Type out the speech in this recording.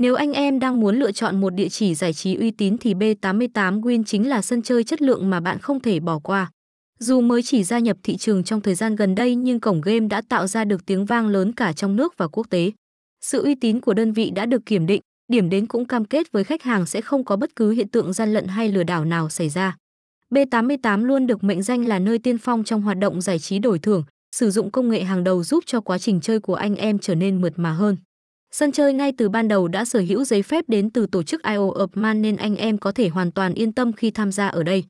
Nếu anh em đang muốn lựa chọn một địa chỉ giải trí uy tín thì B88 Win chính là sân chơi chất lượng mà bạn không thể bỏ qua. Dù mới chỉ gia nhập thị trường trong thời gian gần đây nhưng cổng game đã tạo ra được tiếng vang lớn cả trong nước và quốc tế. Sự uy tín của đơn vị đã được kiểm định, điểm đến cũng cam kết với khách hàng sẽ không có bất cứ hiện tượng gian lận hay lừa đảo nào xảy ra. B88 luôn được mệnh danh là nơi tiên phong trong hoạt động giải trí đổi thưởng, sử dụng công nghệ hàng đầu giúp cho quá trình chơi của anh em trở nên mượt mà hơn. Sân chơi ngay từ ban đầu đã sở hữu giấy phép đến từ tổ chức IO of Man nên anh em có thể hoàn toàn yên tâm khi tham gia ở đây.